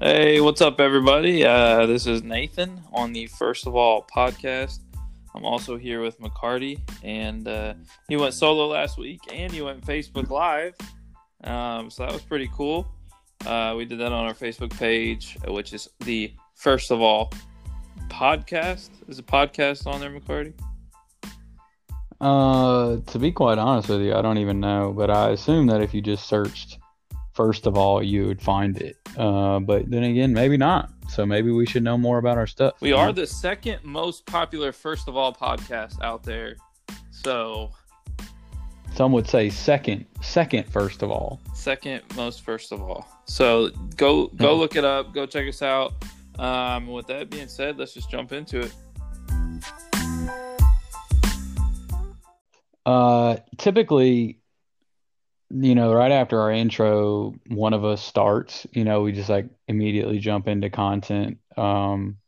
Hey, what's up, everybody? Uh, this is Nathan on the First of All podcast. I'm also here with McCarty, and uh, he went solo last week, and he went Facebook Live, um, so that was pretty cool. Uh, we did that on our Facebook page, which is the First of All podcast. Is a podcast on there, McCarty? Uh, to be quite honest with you, I don't even know, but I assume that if you just searched first of all, you would find it. Uh, but then again, maybe not. So maybe we should know more about our stuff. We are the second most popular first of all podcast out there. So some would say second, second first of all. Second most first of all. So go go look it up. Go check us out. Um, with that being said, let's just jump into it. Uh, typically, you know, right after our intro, one of us starts. You know, we just like immediately jump into content. Um,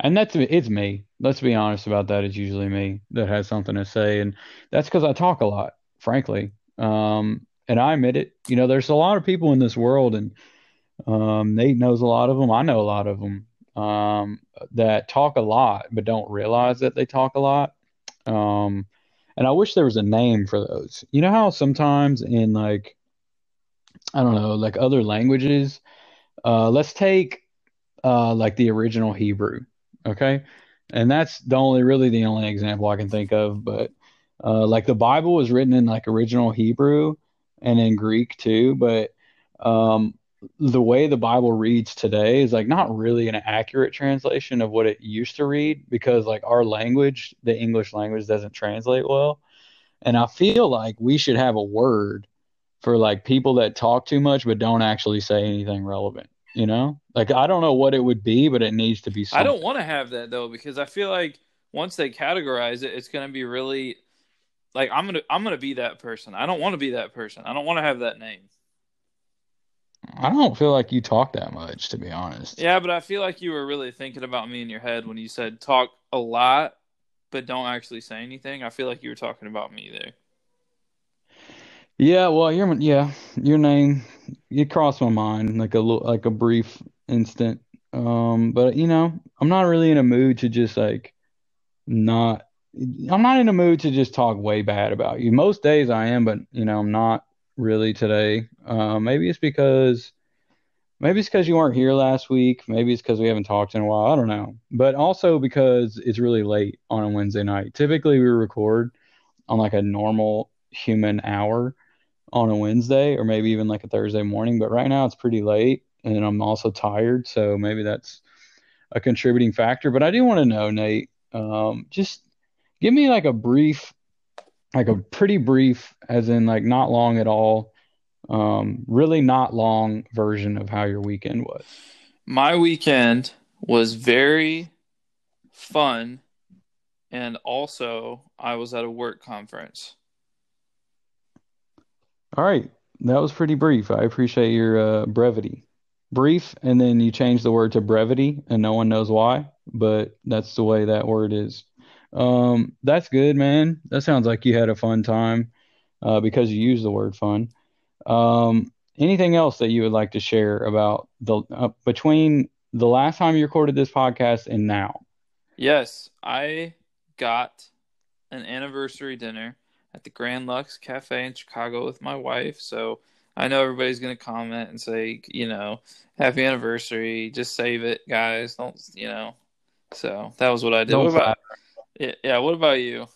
and that's it's me. Let's be honest about that. It's usually me that has something to say, and that's because I talk a lot, frankly. Um, and I admit it. You know, there's a lot of people in this world, and um, Nate knows a lot of them. I know a lot of them um, that talk a lot but don't realize that they talk a lot. Um, and I wish there was a name for those. You know how sometimes in like I don't know, like other languages, uh, let's take uh, like the original Hebrew, okay? And that's the only really the only example I can think of. But uh, like the Bible was written in like original Hebrew and in Greek too, but um, the way the Bible reads today is like not really an accurate translation of what it used to read because like our language, the English language doesn't translate well. And I feel like we should have a word for like people that talk too much but don't actually say anything relevant. You know? Like I don't know what it would be, but it needs to be something. I don't want to have that though because I feel like once they categorize it, it's going to be really like I'm going to I'm going to be that person. I don't want to be that person. I don't want to have that name. I don't feel like you talk that much, to be honest. Yeah, but I feel like you were really thinking about me in your head when you said talk a lot, but don't actually say anything. I feel like you were talking about me there. Yeah, well, your yeah, your name it crossed my mind like a little, like a brief instant. Um, but you know, I'm not really in a mood to just like not. I'm not in a mood to just talk way bad about you. Most days I am, but you know, I'm not really today. Uh, maybe it's because maybe it's because you weren't here last week. Maybe it's because we haven't talked in a while. I don't know. But also because it's really late on a Wednesday night. Typically we record on like a normal human hour on a Wednesday or maybe even like a Thursday morning. But right now it's pretty late and I'm also tired. So maybe that's a contributing factor. But I do want to know, Nate, um, just give me like a brief like a pretty brief, as in like not long at all, um, really not long version of how your weekend was. My weekend was very fun, and also I was at a work conference. All right, that was pretty brief. I appreciate your uh, brevity. Brief, and then you change the word to brevity, and no one knows why, but that's the way that word is. Um, that's good, man. That sounds like you had a fun time uh, because you used the word fun. Um, anything else that you would like to share about the uh, between the last time you recorded this podcast and now? Yes, I got an anniversary dinner at the Grand Lux Cafe in Chicago with my wife. So I know everybody's going to comment and say, you know, happy anniversary. Just save it, guys. Don't, you know. So that was what I did. Don't what about, yeah. What about you?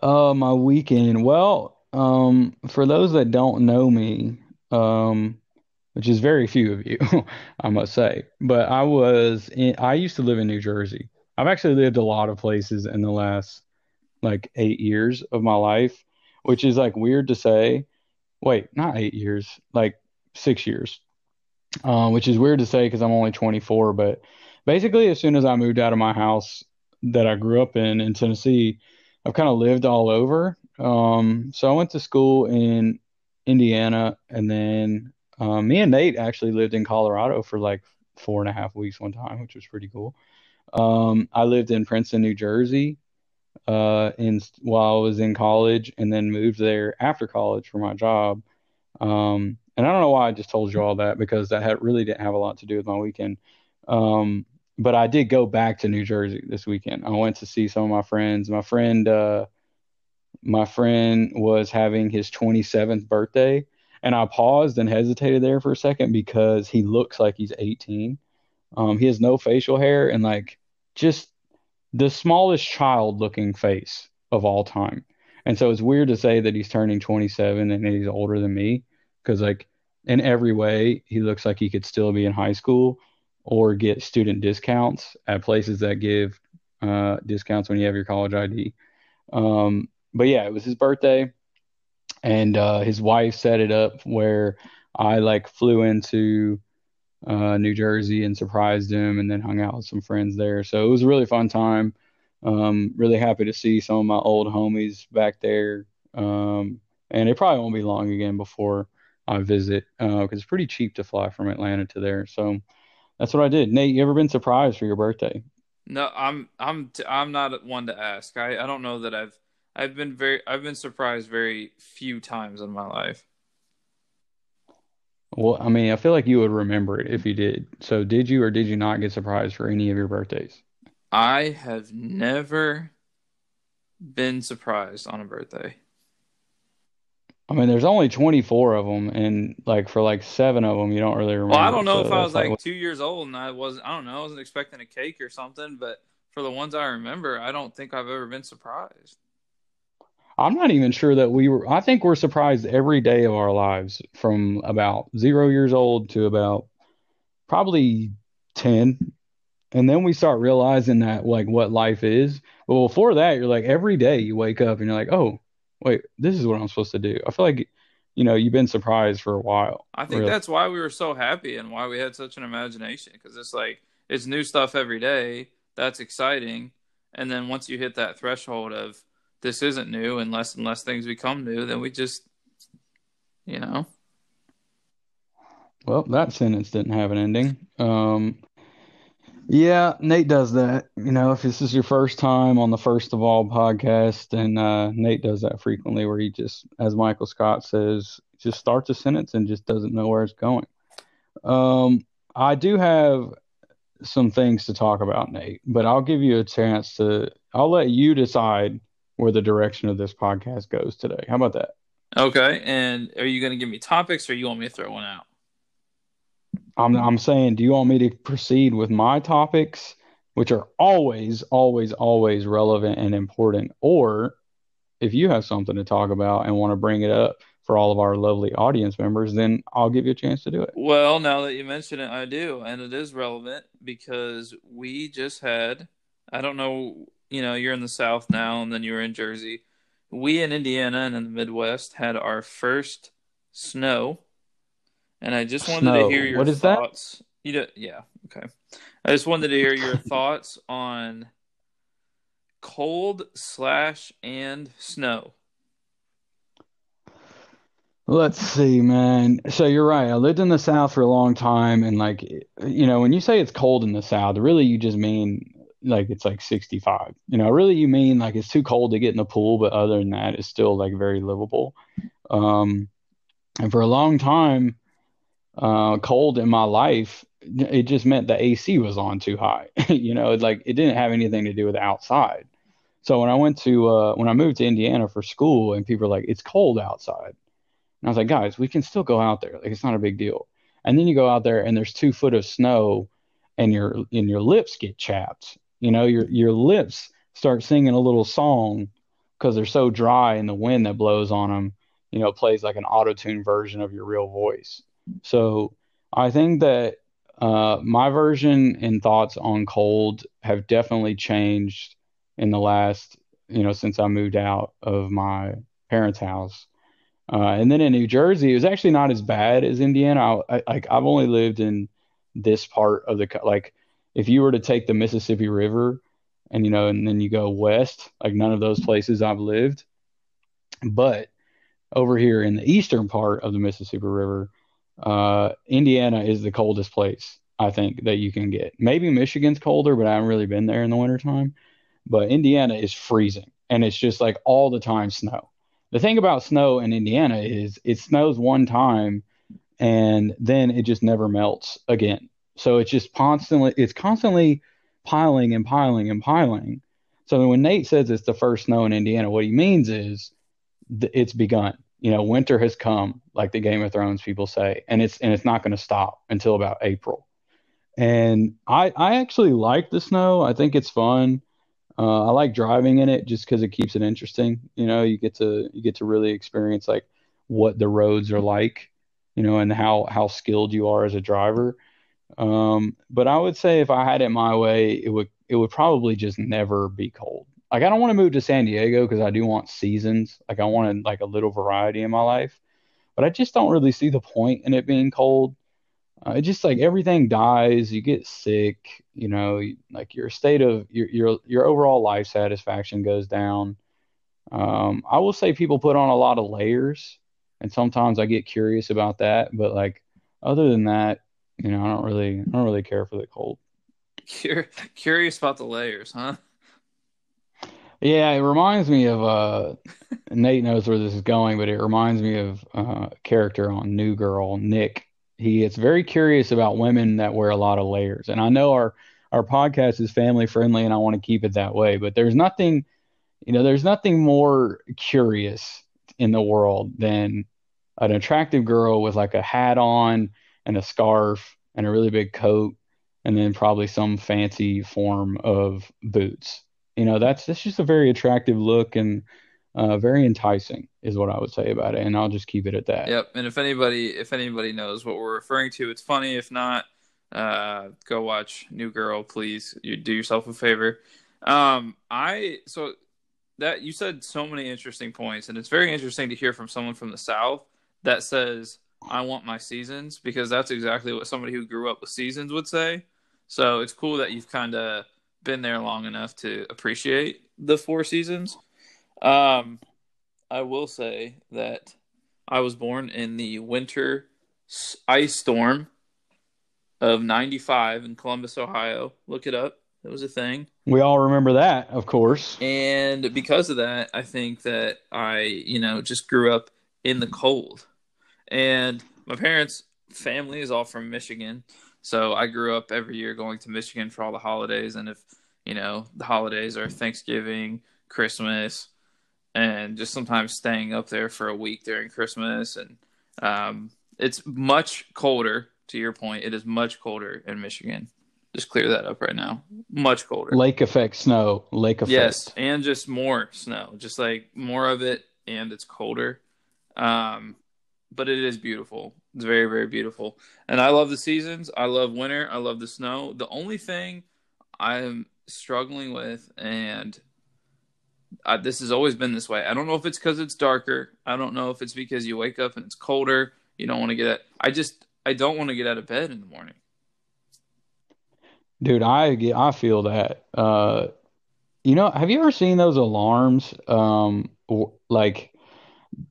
Uh, my weekend. Well, um, for those that don't know me, um, which is very few of you, I must say, but I was in, I used to live in New Jersey. I've actually lived a lot of places in the last like eight years of my life, which is like weird to say. Wait, not eight years, like six years, uh, which is weird to say because I'm only 24. But basically, as soon as I moved out of my house that I grew up in in Tennessee, I've kind of lived all over. Um, so I went to school in Indiana, and then um, me and Nate actually lived in Colorado for like four and a half weeks one time, which was pretty cool. Um, I lived in Princeton, New Jersey, uh, in while I was in college, and then moved there after college for my job. Um, and I don't know why I just told you all that because that had, really didn't have a lot to do with my weekend. Um, but I did go back to New Jersey this weekend. I went to see some of my friends. My friend, uh, my friend was having his 27th birthday, and I paused and hesitated there for a second because he looks like he's 18. Um, he has no facial hair and like just the smallest child looking face of all time. And so it's weird to say that he's turning 27 and he's older than me because like in every way he looks like he could still be in high school or get student discounts at places that give uh, discounts when you have your college ID. Um, but yeah, it was his birthday, and uh, his wife set it up where I like flew into uh, New Jersey and surprised him, and then hung out with some friends there. So it was a really fun time. Um, really happy to see some of my old homies back there. Um, and it probably won't be long again before I visit because uh, it's pretty cheap to fly from Atlanta to there. So that's what I did. Nate, you ever been surprised for your birthday? No, I'm I'm t- I'm not one to ask. I, I don't know that I've I've been very I've been surprised very few times in my life. Well, I mean, I feel like you would remember it if you did. So, did you or did you not get surprised for any of your birthdays? I have never been surprised on a birthday. I mean, there's only 24 of them, and like for like seven of them, you don't really remember. Well, I don't know so if I was like, like two years old and I was, I don't know, I wasn't expecting a cake or something, but for the ones I remember, I don't think I've ever been surprised. I'm not even sure that we were. I think we're surprised every day of our lives from about zero years old to about probably 10. And then we start realizing that, like, what life is. But before that, you're like, every day you wake up and you're like, oh, wait, this is what I'm supposed to do. I feel like, you know, you've been surprised for a while. I think really. that's why we were so happy and why we had such an imagination because it's like it's new stuff every day. That's exciting. And then once you hit that threshold of this isn't new and less and less things become new, then we just, you know. Well, that sentence didn't have an ending. Um, yeah, Nate does that. You know, if this is your first time on the First of All podcast, and uh, Nate does that frequently, where he just, as Michael Scott says, just starts a sentence and just doesn't know where it's going. Um, I do have some things to talk about, Nate, but I'll give you a chance to. I'll let you decide where the direction of this podcast goes today. How about that? Okay. And are you going to give me topics, or you want me to throw one out? I'm I'm saying, do you want me to proceed with my topics, which are always, always, always relevant and important, or if you have something to talk about and want to bring it up for all of our lovely audience members, then I'll give you a chance to do it. Well, now that you mention it, I do, and it is relevant because we just had. I don't know, you know, you're in the South now, and then you were in Jersey. We in Indiana and in the Midwest had our first snow and I just wanted Snow. to hear your what is thoughts. That? You yeah, okay. I just wanted to hear your thoughts on cold slash and snow. Let's see, man. So you're right. I lived in the South for a long time, and like, you know, when you say it's cold in the South, really you just mean like it's like 65. You know, really you mean like it's too cold to get in the pool, but other than that, it's still like very livable. Um, and for a long time, uh, cold in my life, it just meant the AC was on too high. you know, like it didn't have anything to do with outside. So when I went to uh, when I moved to Indiana for school, and people were like, "It's cold outside," and I was like, "Guys, we can still go out there. Like it's not a big deal." And then you go out there, and there's two foot of snow, and your and your lips get chapped. You know, your your lips start singing a little song because they're so dry, and the wind that blows on them, you know, plays like an auto tune version of your real voice. So I think that uh, my version and thoughts on cold have definitely changed in the last, you know, since I moved out of my parents' house. Uh, and then in New Jersey, it was actually not as bad as Indiana. I, like I've only lived in this part of the like, if you were to take the Mississippi River, and you know, and then you go west, like none of those places I've lived. But over here in the eastern part of the Mississippi River, uh, Indiana is the coldest place I think that you can get. Maybe Michigan's colder, but I haven't really been there in the wintertime. But Indiana is freezing and it's just like all the time snow. The thing about snow in Indiana is it snows one time and then it just never melts again. So it's just constantly it's constantly piling and piling and piling. So when Nate says it's the first snow in Indiana, what he means is th- it's begun. You know, winter has come, like the Game of Thrones people say, and it's and it's not going to stop until about April. And I I actually like the snow. I think it's fun. Uh, I like driving in it just because it keeps it interesting. You know, you get to you get to really experience like what the roads are like, you know, and how how skilled you are as a driver. Um, but I would say if I had it my way, it would it would probably just never be cold. Like I don't want to move to San Diego because I do want seasons. Like I wanted like a little variety in my life, but I just don't really see the point in it being cold. Uh, it just like everything dies, you get sick, you know, like your state of your your your overall life satisfaction goes down. Um, I will say people put on a lot of layers, and sometimes I get curious about that, but like other than that, you know, I don't really I don't really care for the cold. Cur- curious about the layers, huh? Yeah, it reminds me of uh Nate knows where this is going, but it reminds me of uh, a character on New Girl, Nick. He gets very curious about women that wear a lot of layers. And I know our our podcast is family friendly and I want to keep it that way, but there's nothing you know, there's nothing more curious in the world than an attractive girl with like a hat on and a scarf and a really big coat and then probably some fancy form of boots. You know, that's that's just a very attractive look and uh, very enticing is what I would say about it, and I'll just keep it at that. Yep. And if anybody if anybody knows what we're referring to, it's funny. If not, uh, go watch New Girl, please. You do yourself a favor. Um, I so that you said so many interesting points, and it's very interesting to hear from someone from the South that says I want my seasons because that's exactly what somebody who grew up with seasons would say. So it's cool that you've kind of been there long enough to appreciate the four seasons. Um, I will say that I was born in the winter ice storm of 95 in Columbus, Ohio. Look it up. It was a thing. We all remember that, of course. And because of that, I think that I, you know, just grew up in the cold. And my parents' family is all from Michigan. So I grew up every year going to Michigan for all the holidays. And if, you know, the holidays are Thanksgiving, Christmas, and just sometimes staying up there for a week during Christmas. And um, it's much colder, to your point. It is much colder in Michigan. Just clear that up right now. Much colder. Lake effect snow. Lake effect. Yes, and just more snow. Just like more of it, and it's colder. Um, but it is beautiful. It's very, very beautiful. And I love the seasons. I love winter. I love the snow. The only thing I'm struggling with, and I, this has always been this way. I don't know if it's because it's darker. I don't know if it's because you wake up and it's colder. You don't want to get out. I just I don't want to get out of bed in the morning. Dude, I get I feel that. Uh, you know, have you ever seen those alarms? Um, like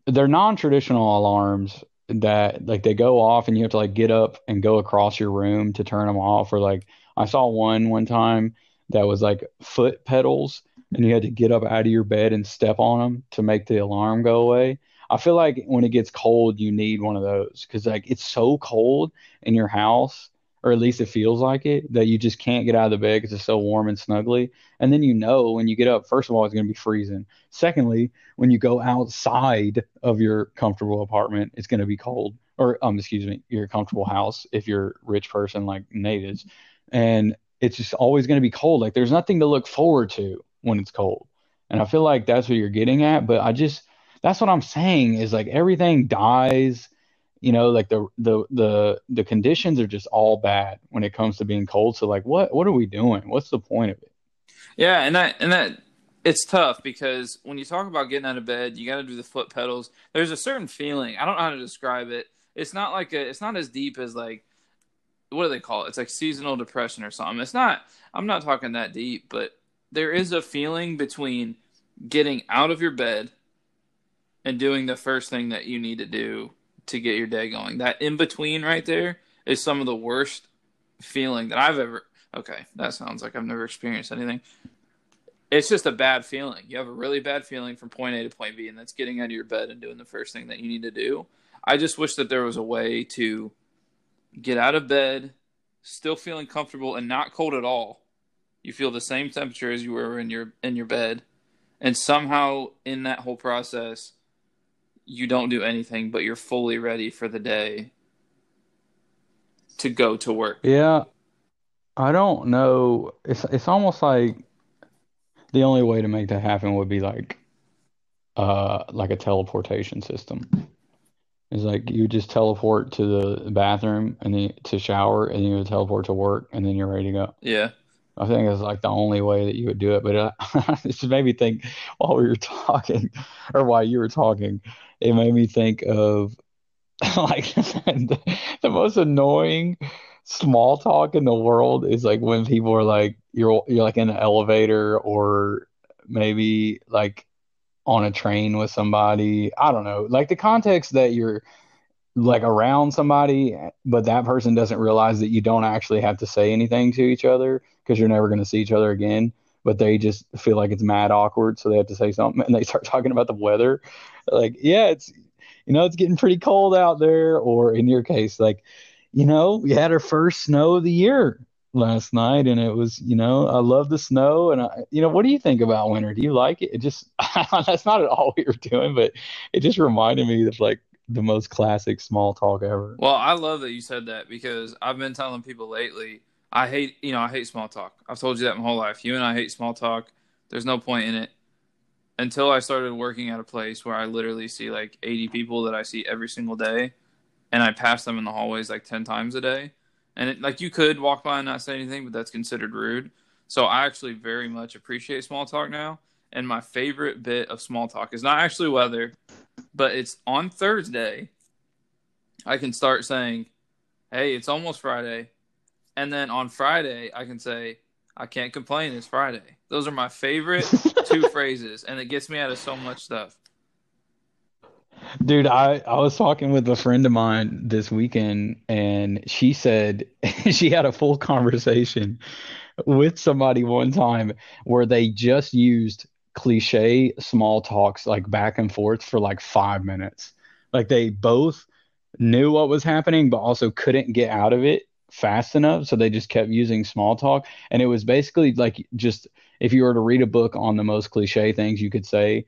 they're non-traditional alarms that like they go off and you have to like get up and go across your room to turn them off. Or like I saw one one time that was like foot pedals and you had to get up out of your bed and step on them to make the alarm go away. I feel like when it gets cold, you need one of those because like it's so cold in your house, or at least it feels like it, that you just can't get out of the bed because it's so warm and snuggly. And then you know when you get up, first of all, it's going to be freezing. Secondly, when you go outside of your comfortable apartment, it's going to be cold. Or um, excuse me, your comfortable house if you're a rich person like Nate is, and it's just always going to be cold. Like there's nothing to look forward to when it's cold. And I feel like that's what you're getting at. But I just that's what I'm saying is like everything dies. You know, like the the the the conditions are just all bad when it comes to being cold. So like, what what are we doing? What's the point of it? Yeah, and that and that it's tough because when you talk about getting out of bed, you got to do the foot pedals. There's a certain feeling. I don't know how to describe it. It's not like a. It's not as deep as like what do they call it? It's like seasonal depression or something. It's not. I'm not talking that deep, but there is a feeling between getting out of your bed and doing the first thing that you need to do to get your day going. That in between right there is some of the worst feeling that I've ever. Okay, that sounds like I've never experienced anything. It's just a bad feeling. You have a really bad feeling from point A to point B, and that's getting out of your bed and doing the first thing that you need to do. I just wish that there was a way to get out of bed, still feeling comfortable and not cold at all. You feel the same temperature as you were in your in your bed, and somehow in that whole process, you don't do anything, but you're fully ready for the day to go to work. Yeah, I don't know. It's it's almost like the only way to make that happen would be like uh like a teleportation system. It's like you just teleport to the bathroom and then to shower and you teleport to work and then you're ready to go. Yeah. I think it's like the only way that you would do it. But uh, it just made me think while we were talking, or while you were talking, it made me think of like the, the most annoying small talk in the world is like when people are like you're you're like in an elevator or maybe like on a train with somebody. I don't know. Like the context that you're like around somebody, but that person doesn't realize that you don't actually have to say anything to each other because you're never going to see each other again. But they just feel like it's mad awkward, so they have to say something, and they start talking about the weather. Like, yeah, it's you know, it's getting pretty cold out there, or in your case, like, you know, we had our first snow of the year last night and it was you know i love the snow and I, you know what do you think about winter? Do you like it? It just that's not at all what you're doing but it just reminded me of like the most classic small talk ever. Well i love that you said that because i've been telling people lately i hate you know i hate small talk i've told you that my whole life you and i hate small talk there's no point in it until i started working at a place where i literally see like 80 people that i see every single day and i pass them in the hallways like 10 times a day and it, like you could walk by and not say anything, but that's considered rude. So I actually very much appreciate small talk now. And my favorite bit of small talk is not actually weather, but it's on Thursday. I can start saying, "Hey, it's almost Friday," and then on Friday I can say, "I can't complain. It's Friday." Those are my favorite two phrases, and it gets me out of so much stuff. Dude, I, I was talking with a friend of mine this weekend, and she said she had a full conversation with somebody one time where they just used cliche small talks like back and forth for like five minutes. Like they both knew what was happening, but also couldn't get out of it fast enough. So they just kept using small talk. And it was basically like just if you were to read a book on the most cliche things you could say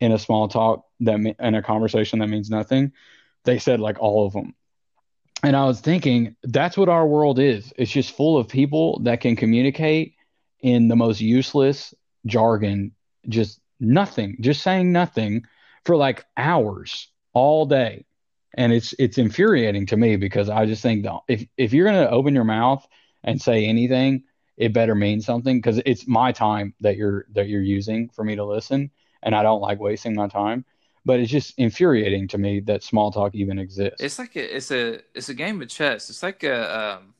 in a small talk that in a conversation that means nothing they said like all of them and i was thinking that's what our world is it's just full of people that can communicate in the most useless jargon just nothing just saying nothing for like hours all day and it's it's infuriating to me because i just think that if if you're to open your mouth and say anything it better mean something because it's my time that you're that you're using for me to listen and I don't like wasting my time. But it's just infuriating to me that small talk even exists. It's like a it's a it's a game of chess. It's like a um,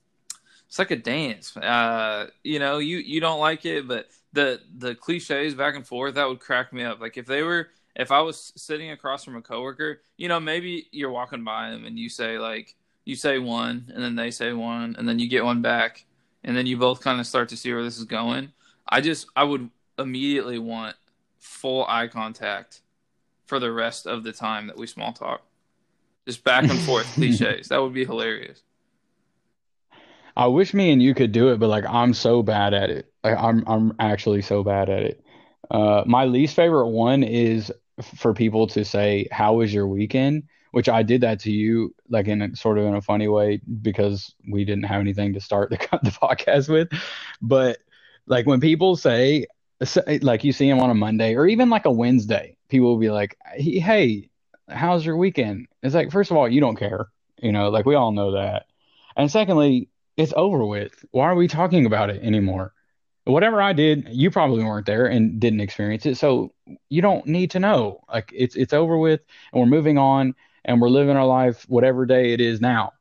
it's like a dance. Uh, you know, you you don't like it, but the the cliches back and forth that would crack me up. Like if they were if I was sitting across from a coworker, you know, maybe you're walking by them and you say like you say one and then they say one and then you get one back and then you both kind of start to see where this is going. I just I would immediately want full eye contact for the rest of the time that we small talk. Just back and forth cliches. That would be hilarious. I wish me and you could do it, but like I'm so bad at it. Like I'm I'm actually so bad at it. Uh, my least favorite one is for people to say, "How was your weekend?" Which I did that to you, like in a, sort of in a funny way, because we didn't have anything to start the, the podcast with. But like when people say, like you see him on a Monday or even like a Wednesday, people will be like, "Hey, how's your weekend?" It's like, first of all, you don't care, you know, like we all know that, and secondly, it's over with. Why are we talking about it anymore? Whatever I did, you probably weren't there and didn't experience it, so you don't need to know. Like it's it's over with, and we're moving on, and we're living our life whatever day it is now,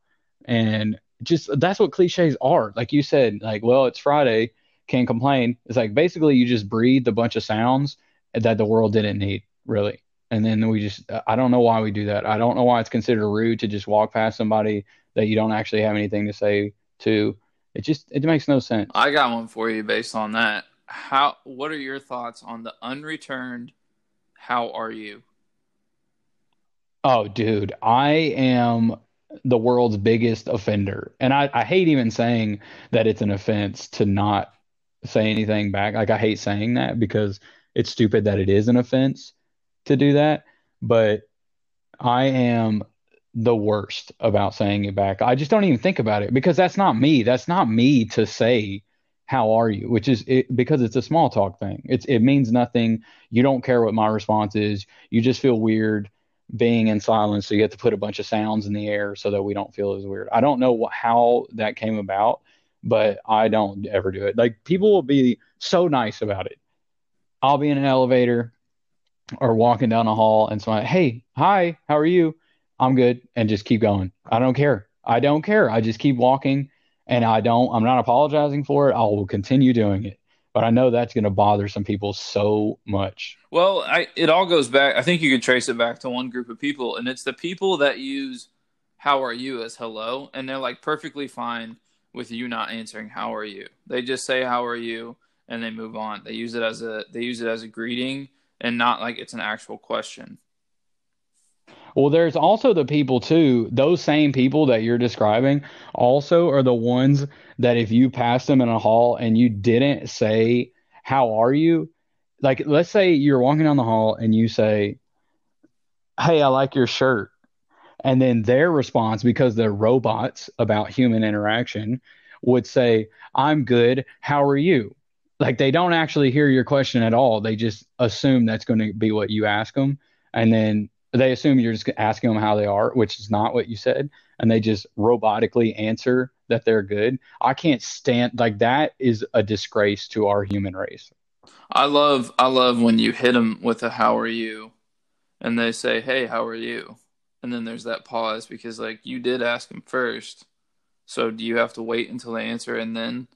and just that's what cliches are. Like you said, like well, it's Friday can't complain. It's like basically you just breathed a bunch of sounds that the world didn't need, really. And then we just, I don't know why we do that. I don't know why it's considered rude to just walk past somebody that you don't actually have anything to say to. It just, it makes no sense. I got one for you based on that. How, what are your thoughts on the unreturned, how are you? Oh, dude, I am the world's biggest offender. And I, I hate even saying that it's an offense to not say anything back. Like, I hate saying that because it's stupid that it is an offense to do that. But I am the worst about saying it back. I just don't even think about it because that's not me. That's not me to say, how are you? Which is it, because it's a small talk thing. It's it means nothing. You don't care what my response is. You just feel weird being in silence. So you have to put a bunch of sounds in the air so that we don't feel as weird. I don't know what, how that came about, but I don't ever do it. Like people will be so nice about it. I'll be in an elevator or walking down a hall and somebody, hey, hi, how are you? I'm good, and just keep going. I don't care. I don't care. I just keep walking, and I don't. I'm not apologizing for it. I will continue doing it. But I know that's going to bother some people so much. Well, I, it all goes back. I think you could trace it back to one group of people, and it's the people that use "How are you" as "hello," and they're like perfectly fine with you not answering "How are you." They just say "How are you" and they move on. They use it as a they use it as a greeting and not like it's an actual question. Well, there's also the people too, those same people that you're describing also are the ones that if you passed them in a hall and you didn't say, How are you? Like, let's say you're walking down the hall and you say, Hey, I like your shirt. And then their response, because they're robots about human interaction, would say, I'm good. How are you? Like, they don't actually hear your question at all. They just assume that's going to be what you ask them. And then they assume you're just asking them how they are, which is not what you said, and they just robotically answer that they're good. I can't stand like that is a disgrace to our human race. I love I love when you hit them with a how are you and they say, "Hey, how are you?" And then there's that pause because like you did ask them first. So do you have to wait until they answer and then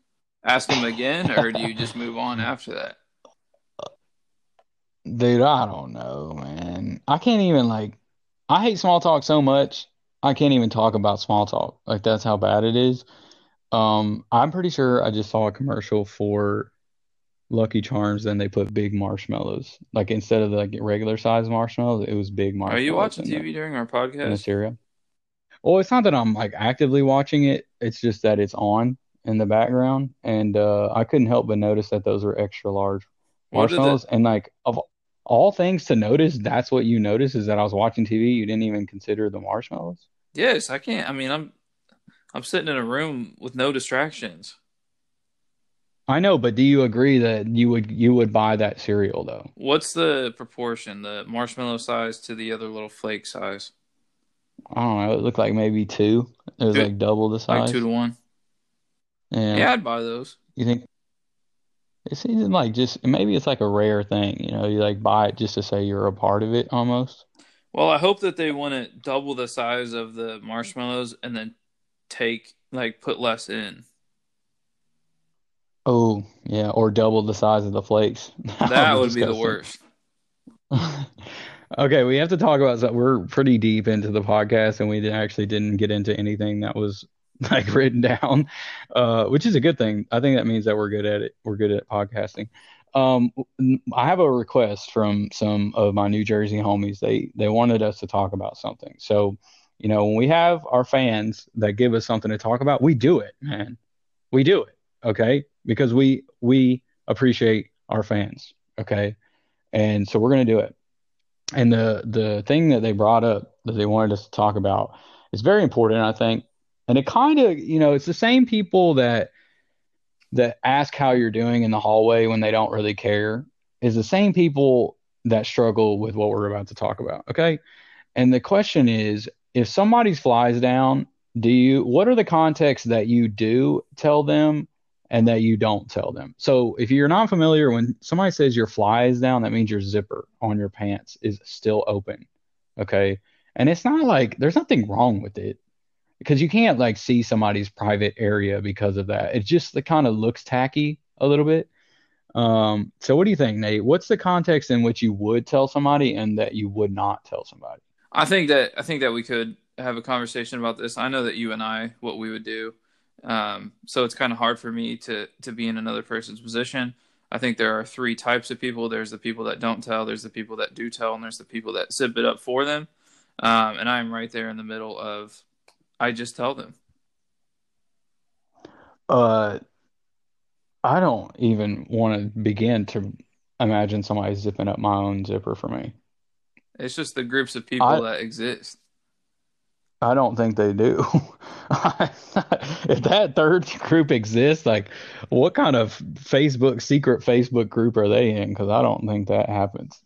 ask them again or do you just move on after that? Dude, I don't know, man. I can't even like I hate small talk so much. I can't even talk about small talk. Like that's how bad it is. Um, I'm pretty sure I just saw a commercial for Lucky Charms, then they put big marshmallows. Like instead of the like regular size marshmallows, it was big marshmallows. Are you watching in the TV during our podcast? in the cereal. Well, it's not that I'm like actively watching it. It's just that it's on in the background, and uh, I couldn't help but notice that those were extra large marshmallows. And like of all things to notice, that's what you notice is that I was watching TV. You didn't even consider the marshmallows. Yes, I can't. I mean, I'm I'm sitting in a room with no distractions. I know, but do you agree that you would you would buy that cereal though? What's the proportion, the marshmallow size to the other little flake size? I don't know. It looked like maybe two. It was like double the size, like two to one. Yeah. Yeah, I'd buy those. You think it seems like just maybe it's like a rare thing, you know, you like buy it just to say you're a part of it almost. Well, I hope that they want to double the size of the marshmallows and then take like put less in. Oh, yeah, or double the size of the flakes. That would That would be the worst. Okay, we have to talk about that. We're pretty deep into the podcast, and we actually didn't get into anything that was like written down, uh, which is a good thing. I think that means that we're good at it. We're good at podcasting. Um, I have a request from some of my New Jersey homies. They they wanted us to talk about something. So, you know, when we have our fans that give us something to talk about, we do it, man. We do it, okay? Because we we appreciate our fans, okay? And so we're gonna do it. And the the thing that they brought up that they wanted us to talk about is very important, I think. And it kind of, you know, it's the same people that that ask how you're doing in the hallway when they don't really care is the same people that struggle with what we're about to talk about. Okay. And the question is if somebody's flies down, do you, what are the contexts that you do tell them and that you don't tell them? So if you're not familiar, when somebody says your fly is down, that means your zipper on your pants is still open. Okay. And it's not like there's nothing wrong with it because you can't like see somebody's private area because of that. It just it kind of looks tacky a little bit. Um, so what do you think, Nate? What's the context in which you would tell somebody and that you would not tell somebody? I think that I think that we could have a conversation about this. I know that you and I what we would do. Um, so it's kind of hard for me to to be in another person's position. I think there are three types of people. There's the people that don't tell, there's the people that do tell, and there's the people that zip it up for them. um, and I'm right there in the middle of. I just tell them. Uh, I don't even want to begin to imagine somebody zipping up my own zipper for me. It's just the groups of people I- that exist. I don't think they do. if that third group exists, like what kind of Facebook secret Facebook group are they in? Because I don't think that happens.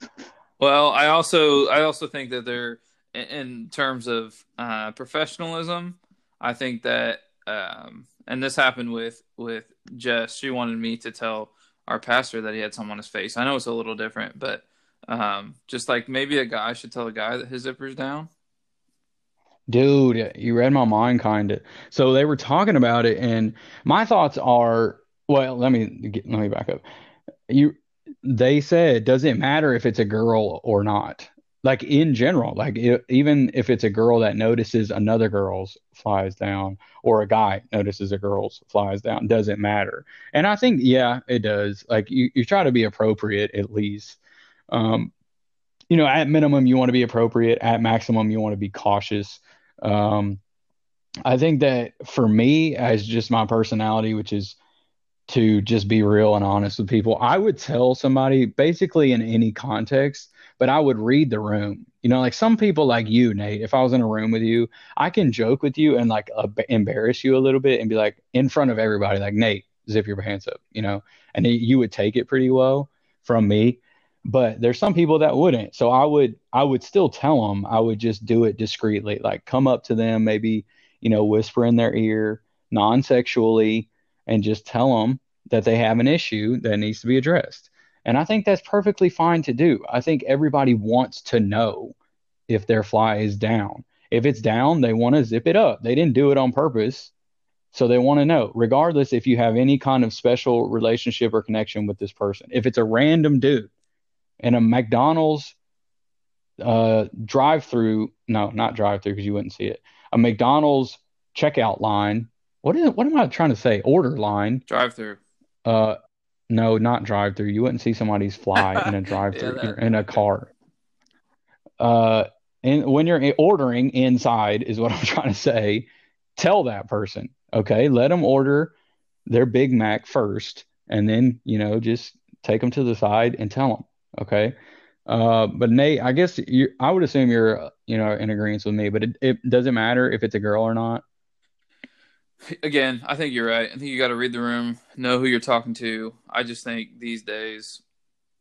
Well, I also I also think that they're in- terms of uh, professionalism. I think that, um, and this happened with with Jess. She wanted me to tell our pastor that he had some on his face. I know it's a little different, but um, just like maybe a guy should tell a guy that his zipper's down. Dude, you read my mind kind of. So they were talking about it, and my thoughts are, well, let me let me back up. You, they said, does it matter if it's a girl or not? Like in general, like i even if it's a girl that notices another girl's flies down, or a guy notices a girl's flies down, doesn't matter. And I think, yeah, it does. Like you, you try to be appropriate at least. Um, you know, at minimum, you want to be appropriate. At maximum, you want to be cautious. Um, I think that for me, as just my personality, which is to just be real and honest with people, I would tell somebody basically in any context, but I would read the room. You know, like some people like you, Nate, if I was in a room with you, I can joke with you and like uh, embarrass you a little bit and be like in front of everybody, like, Nate, zip your pants up, you know, and you would take it pretty well from me but there's some people that wouldn't. So i would i would still tell them i would just do it discreetly like come up to them maybe you know whisper in their ear non-sexually and just tell them that they have an issue that needs to be addressed and i think that's perfectly fine to do i think everybody wants to know if their fly is down if it's down they want to zip it up they didn't do it on purpose so they want to know regardless if you have any kind of special relationship or connection with this person if it's a random dude in a McDonald's uh, drive-through. No, not drive-through because you wouldn't see it. A McDonald's checkout line. What is? It? What am I trying to say? Order line. Drive through. Uh, no, not drive-through. You wouldn't see somebody's fly in a drive-through Yeah, that- in a car. Uh, and when you're ordering inside is what I'm trying to say. Tell that person, okay? Let them order their Big Mac first, and then you know just take them to the side and tell them. Okay. Uh, but Nate, I guess you, I would assume you're, you know, in agreement with me, but it, it doesn't matter if it's a girl or not. Again, I think you're right. I think you got to read the room, know who you're talking to. I just think these days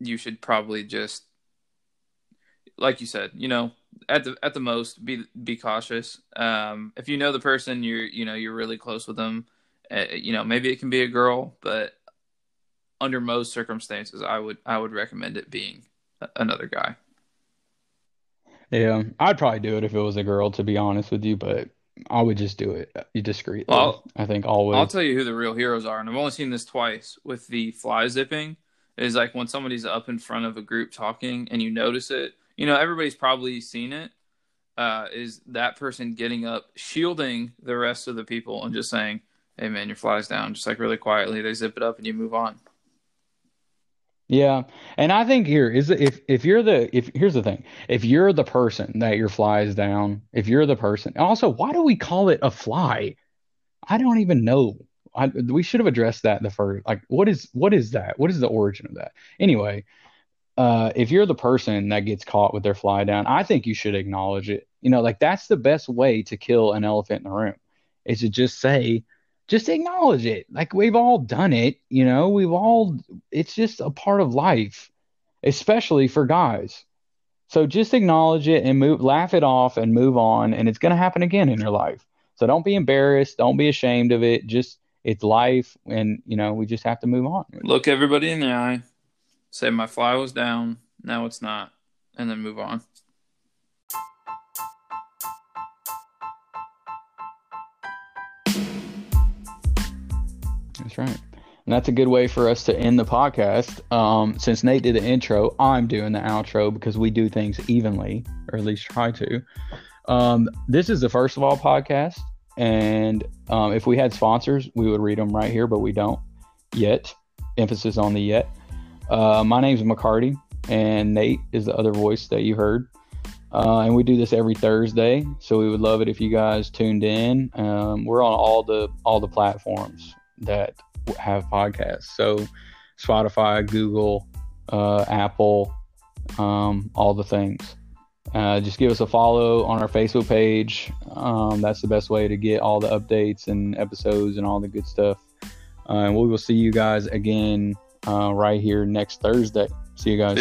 you should probably just, like you said, you know, at the at the most, be be cautious. Um, if you know the person, you're you know you're really close with them. Uh, you know, maybe it can be a girl, but under most circumstances, I would I would recommend it being another guy. Yeah, I'd probably do it if it was a girl, to be honest with you, but I would just do it discreetly. Well, I think always. I'll tell you who the real heroes are, and I've only seen this twice with the fly zipping. Is like when somebody's up in front of a group talking and you notice it. You know, everybody's probably seen it. Uh, is that person getting up, shielding the rest of the people, and just saying, "Hey, man, your fly's down." Just like really quietly, they zip it up and you move on. Yeah, and I think here is if if you're the if here's the thing. If you're the person that your fly is down if you're the person also why do we call it a fly? I don't even know. I we should have addressed that the first like what is what is that? What is the origin of that? Anyway uh if you're the person that gets caught with their fly down I think you should acknowledge it. You know like that's the best way to kill an elephant in the room is to just say just acknowledge it. Like we've all done it, you know, we've all, it's just a part of life, especially for guys. So just acknowledge it and move, laugh it off and move on. And it's going to happen again in your life. So don't be embarrassed. Don't be ashamed of it. Just, it's life. And, you know, we just have to move on. Look everybody in the eye, say my fly was down, now it's not, and then move on. That's right. And that's a good way for us to end the podcast. Um, since Nate did the intro, I'm doing the outro because we do things evenly, or at least try to. Um, this is the first of all podcast. And um, if we had sponsors, we would read them right here, but we don't yet. Emphasis on the yet. Uh, my name's McCarty, and Nate is the other voice that you heard. Uh, and we do this every Thursday, so we would love it if you guys tuned in. Um, we're on all the all the platforms that have podcasts, so Spotify, Google, uh, Apple, um, all the things. Uh, just give us a follow on our Facebook page. Um, that's the best way to get all the updates and episodes and all the good stuff. Uh, and we will see you guys again uh, right here next Thursday. See you guys.